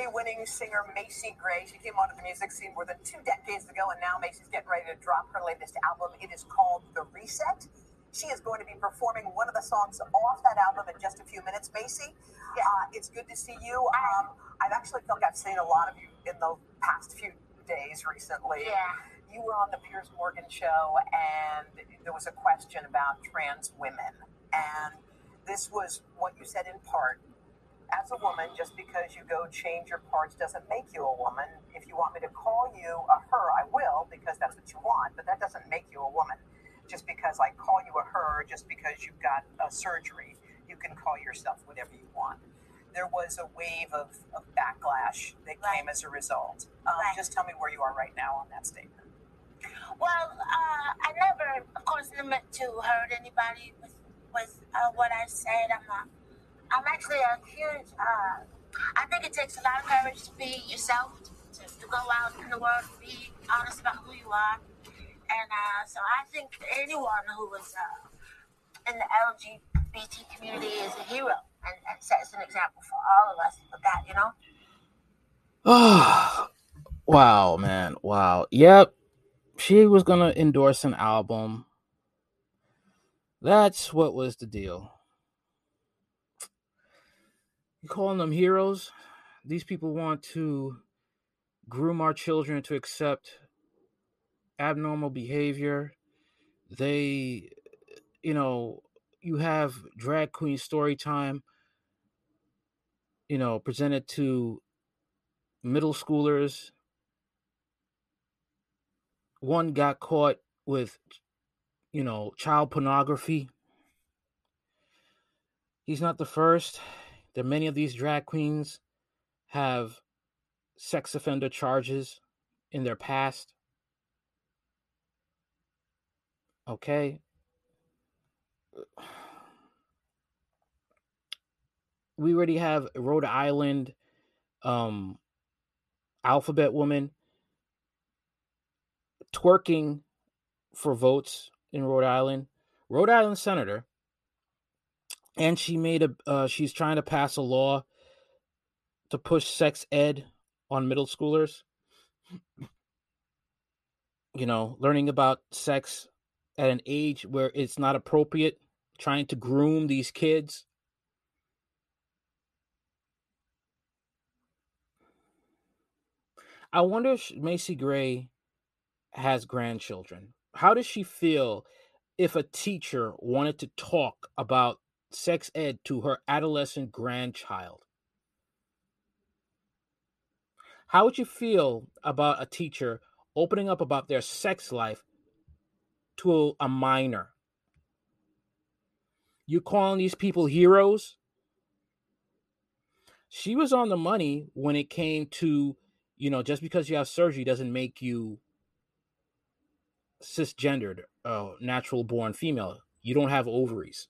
Grammy winning singer Macy Gray. She came onto the music scene more than two decades ago, and now Macy's getting ready to drop her latest album. It is called The Reset. She is going to be performing one of the songs off that album in just a few minutes. Macy, yeah. uh, it's good to see you. Um, I've actually felt like I've seen a lot of you in the past few days recently. Yeah. You were on the Piers Morgan show, and there was a question about trans women. And this was what you said in part. As a woman, just because you go change your parts doesn't make you a woman. If you want me to call you a her, I will, because that's what you want, but that doesn't make you a woman just because I call you a her, just because you've got a surgery, you can call yourself whatever you want. There was a wave of, of backlash that right. came as a result. Um, right. Just tell me where you are right now on that statement. Well, uh, I never, of course, meant to hurt anybody with, with uh, what I said. I'm a, I'm actually a huge. Uh, I think it takes a lot of courage to be yourself, to, to go out in the world, and be honest about who you are and uh, so I think anyone who is uh, in the LGBT community is a hero and, and sets an example for all of us with that, you know? Oh, wow, man. Wow. Yep. She was to endorse an album. That's what was the deal. You calling them heroes? These people want to groom our children to accept abnormal behavior. They, you know, you have drag queen story time, you know, presented to middle schoolers. One got caught with, you know, child pornography. He's not the first. There many of these drag queens have sex offender charges in their past. Okay. We already have Rhode Island um alphabet woman twerking for votes in Rhode Island. Rhode Island senator and she made a uh, she's trying to pass a law to push sex ed on middle schoolers you know learning about sex at an age where it's not appropriate, trying to groom these kids. I wonder if Macy Gray has grandchildren. How does she feel if a teacher wanted to talk about sex ed to her adolescent grandchild? How would you feel about a teacher opening up about their sex life to a minor. You calling these people heroes? She was on the money when it came to, you know, just because you have surgery doesn't make you cisgendered, uh, natural born female. You don't have ovaries.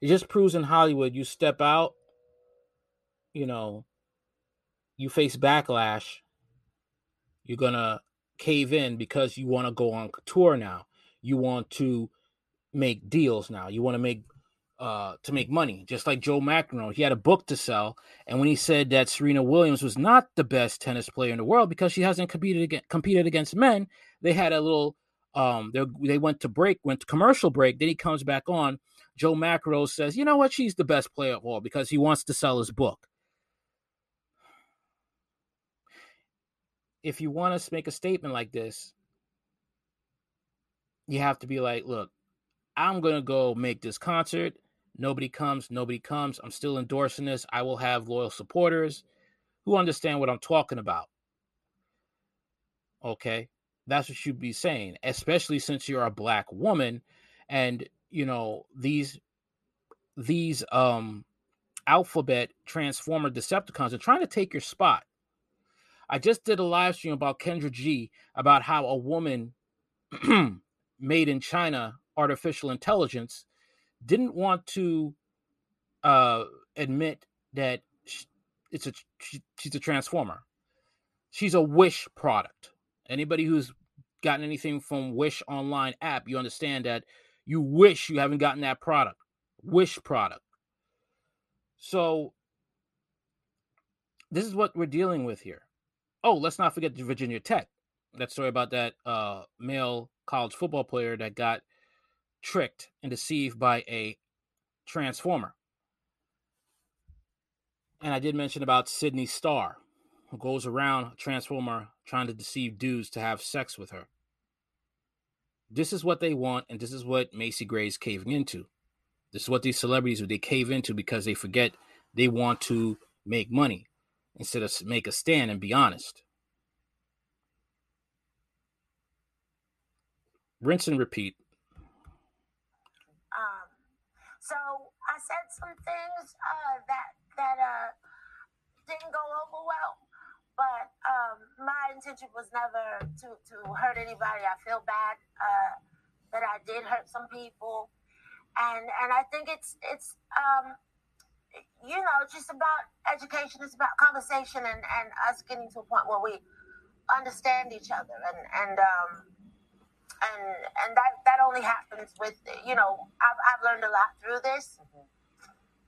It just proves in Hollywood you step out, you know, you face backlash you're gonna cave in because you want to go on tour now. You want to make deals now. You want to make uh to make money, just like Joe McEnroe. He had a book to sell, and when he said that Serena Williams was not the best tennis player in the world because she hasn't competed against, competed against men, they had a little um they they went to break, went to commercial break. Then he comes back on. Joe McEnroe says, "You know what? She's the best player of all because he wants to sell his book." if you want to make a statement like this, you have to be like, look, I'm going to go make this concert. Nobody comes, nobody comes. I'm still endorsing this. I will have loyal supporters who understand what I'm talking about. Okay? That's what you'd be saying, especially since you're a black woman and, you know, these these um alphabet transformer decepticons are trying to take your spot. I just did a live stream about Kendra G about how a woman made in China artificial intelligence didn't want to uh, admit that it's a she, she's a transformer. She's a Wish product. Anybody who's gotten anything from Wish online app, you understand that you wish you haven't gotten that product. Wish product. So this is what we're dealing with here. Oh, let's not forget the Virginia Tech. That story about that uh, male college football player that got tricked and deceived by a transformer. And I did mention about Sydney Starr, who goes around transformer trying to deceive dudes to have sex with her. This is what they want, and this is what Macy Gray is caving into. This is what these celebrities they cave into because they forget they want to make money instead of make a stand and be honest. Rinse and repeat. Um, so I said some things uh, that that uh, didn't go over well, intention was never to, to hurt anybody. I feel bad uh, that I did hurt some people, and and I think it's it's um, you know just about education. It's about conversation and, and us getting to a point where we understand each other and and um, and and that that only happens with you know I've, I've learned a lot through this. Mm-hmm.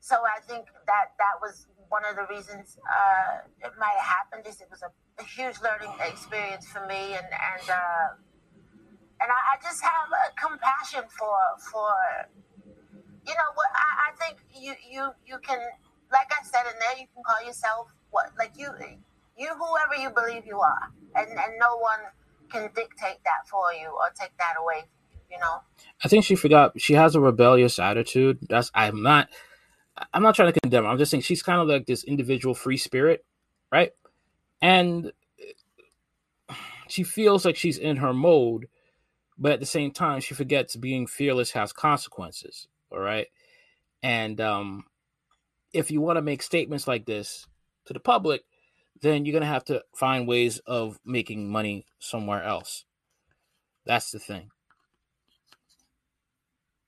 So I think that that was one of the reasons uh, it might have happened is it was a, a huge learning experience for me, and and uh, and I, I, just have a compassion for for you know what I, I think you you you can like I said in there you can call yourself what like you you whoever you believe you are, and and no one can dictate that for you or take that away. You know. I think she forgot she has a rebellious attitude. That's I'm not I'm not trying to condemn her. I'm just saying she's kind of like this individual free spirit, right? And she feels like she's in her mode, but at the same time, she forgets being fearless has consequences. All right. And um, if you want to make statements like this to the public, then you're going to have to find ways of making money somewhere else. That's the thing.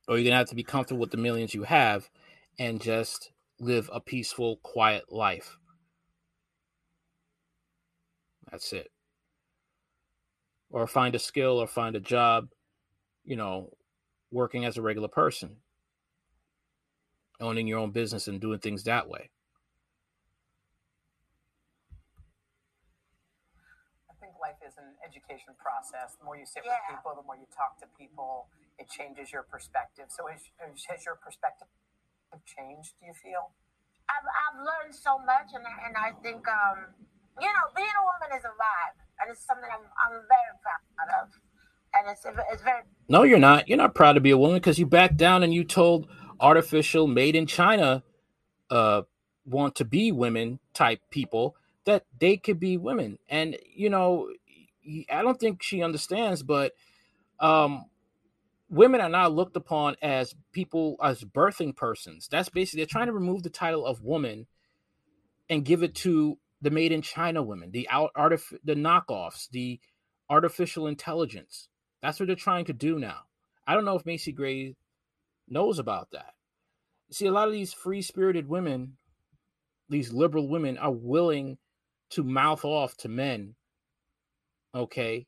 Or you're going to have to be comfortable with the millions you have and just live a peaceful, quiet life. That's it. Or find a skill or find a job, you know, working as a regular person, owning your own business and doing things that way. I think life is an education process. The more you sit yeah. with people, the more you talk to people, it changes your perspective. So, has, has your perspective have changed, do you feel? I've, I've learned so much, and, and I think, um, you know, being a woman is a vibe, and it's something I'm, I'm very proud of. And it's, it's very. No, you're not. You're not proud to be a woman because you backed down and you told artificial, made in China, uh, want to be women type people that they could be women. And, you know, I don't think she understands, but um, women are now looked upon as people as birthing persons. That's basically they're trying to remove the title of woman and give it to the made in China women, the out artif- the knockoffs, the artificial intelligence. That's what they're trying to do now. I don't know if Macy Gray knows about that. See, a lot of these free spirited women, these liberal women, are willing to mouth off to men, okay,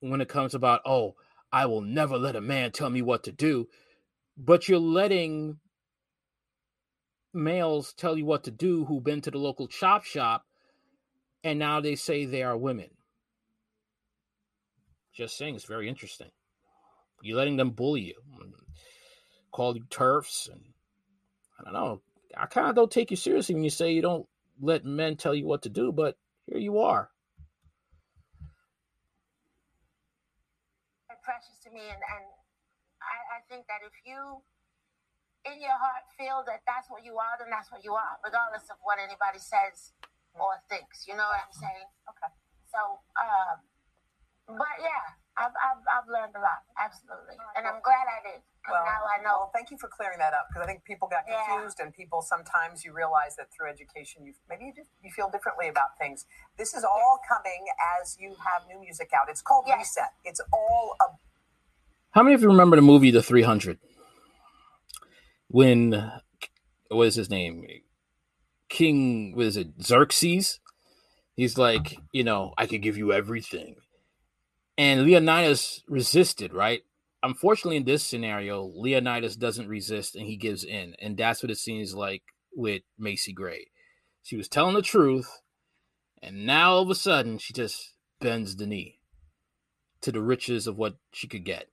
when it comes about, oh, I will never let a man tell me what to do. But you're letting males tell you what to do who've been to the local chop shop and now they say they are women. Just saying, it's very interesting. You're letting them bully you, call you TERFs, and I don't know. I kind of don't take you seriously when you say you don't let men tell you what to do, but here you are. Precious to me, and and I, I think that if you in your heart feel that that's what you are, then that's what you are, regardless of what anybody says or thinks. You know what I'm saying? Okay. So, um, but yeah, I've, I've, I've learned a lot, absolutely, and I'm glad I did. Well, now I know. Well, thank you for clearing that up because I think people got confused, yeah. and people sometimes you realize that through education, you maybe you, just, you feel differently about things. This is all yes. coming as you have new music out. It's called yes. Reset. It's all a. How many of you remember the movie The 300? When what is his name? King, what is it? Xerxes. He's like, you know, I could give you everything and Leonidas resisted, right? unfortunately, in this scenario, Leonidas doesn't resist and he gives in, and that's what it seems like with Macy Gray. She was telling the truth, and now all of a sudden she just bends the knee to the riches of what she could get.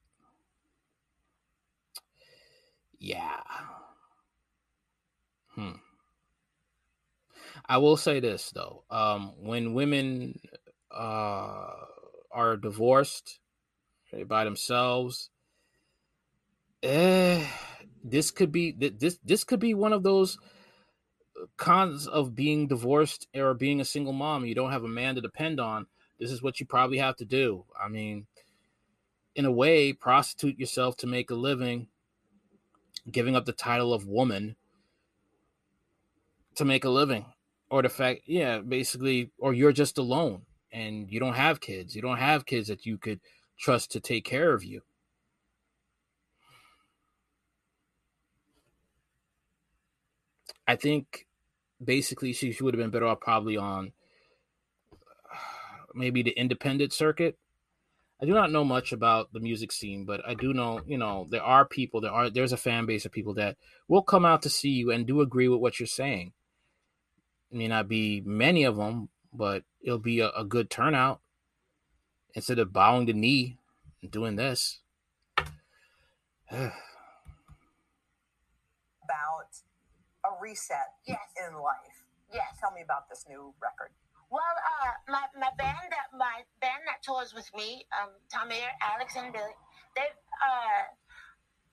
Yeah. Hmm. I will say this though. Um, when women uh, are divorced by themselves, eh, this could be this this could be one of those cons of being divorced or being a single mom. You don't have a man to depend on. This is what you probably have to do. I mean, in a way, prostitute yourself to make a living, giving up the title of woman to make a living. Or the fact, yeah, basically, or you're just alone and you don't have kids. You don't have kids that you could trust to take care of you. I think basically she, she would have been better off probably on maybe the independent circuit. I do not know much about the music scene, but I do know, you know, there are people, there are there's a fan base of people that will come out to see you and do agree with what you're saying. It may not be many of them, but it'll be a, a good turnout instead of bowing the knee and doing this. about a reset Yes. in life. Yes. Tell me about this new record. Well, uh, my, my band that my band that tours with me, um, Tamir, Alex, and Billy, they uh,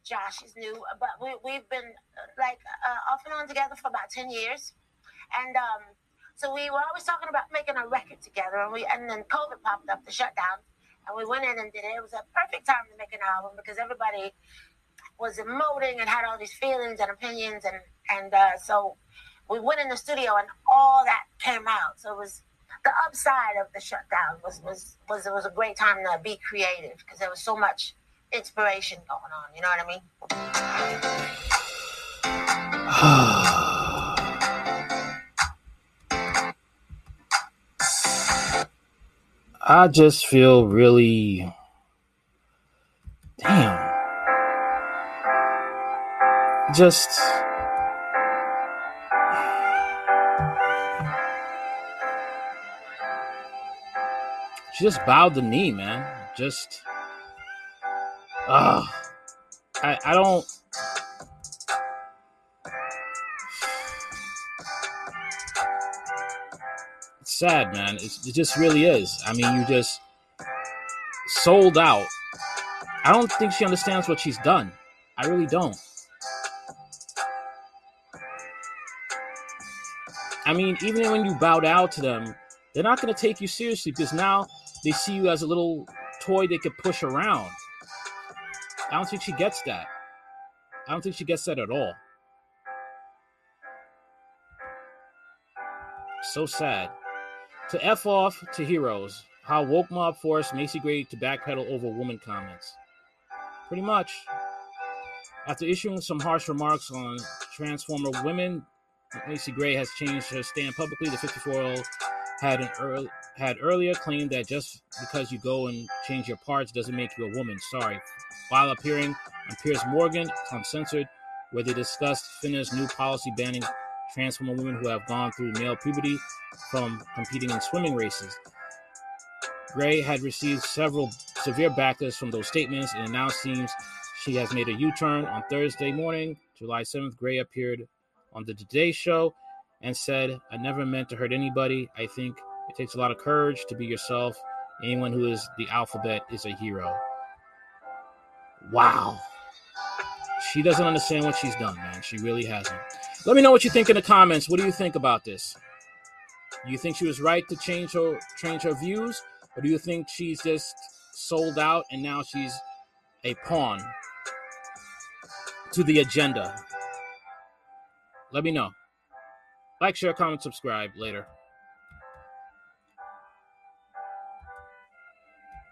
Josh is new, but we we've been like uh, off and on together for about ten years, and um, so we were always talking about making a record together, and we and then COVID popped up, the shutdown, and we went in and did it. It was a perfect time to make an album because everybody was emoting and had all these feelings and opinions, and and uh, so we went in the studio and all that came out. So it was the upside of the shutdown was was was it was a great time to be creative because there was so much inspiration going on. You know what I mean? I just feel really damn. Just just bowed the knee, man. Just uh I I don't it's sad, man. It's, it just really is. I mean, you just sold out. I don't think she understands what she's done. I really don't. I mean, even when you bow down to them, they're not going to take you seriously because now they see you as a little toy they could push around. I don't think she gets that. I don't think she gets that at all. So sad. To F off to heroes. How woke mob forced Macy Gray to backpedal over woman comments. Pretty much. After issuing some harsh remarks on Transformer women, Macy Gray has changed her stand publicly. The 54-year-old had an early, had earlier claimed that just because you go and change your parts doesn't make you a woman. Sorry. While appearing on Piers Morgan, Uncensored, where they discussed FINA's new policy banning Transformer women who have gone through male puberty from competing in swimming races. Gray had received several severe backlash from those statements, and it now seems she has made a U-turn. On Thursday morning, July 7th, Gray appeared on the Today Show and said, I never meant to hurt anybody. I think it takes a lot of courage to be yourself. Anyone who is the alphabet is a hero. Wow. She doesn't understand what she's done, man. She really hasn't. Let me know what you think in the comments. What do you think about this? You think she was right to change her change her views? Or do you think she's just sold out and now she's a pawn to the agenda? Let me know. Like, share, comment, subscribe. Later.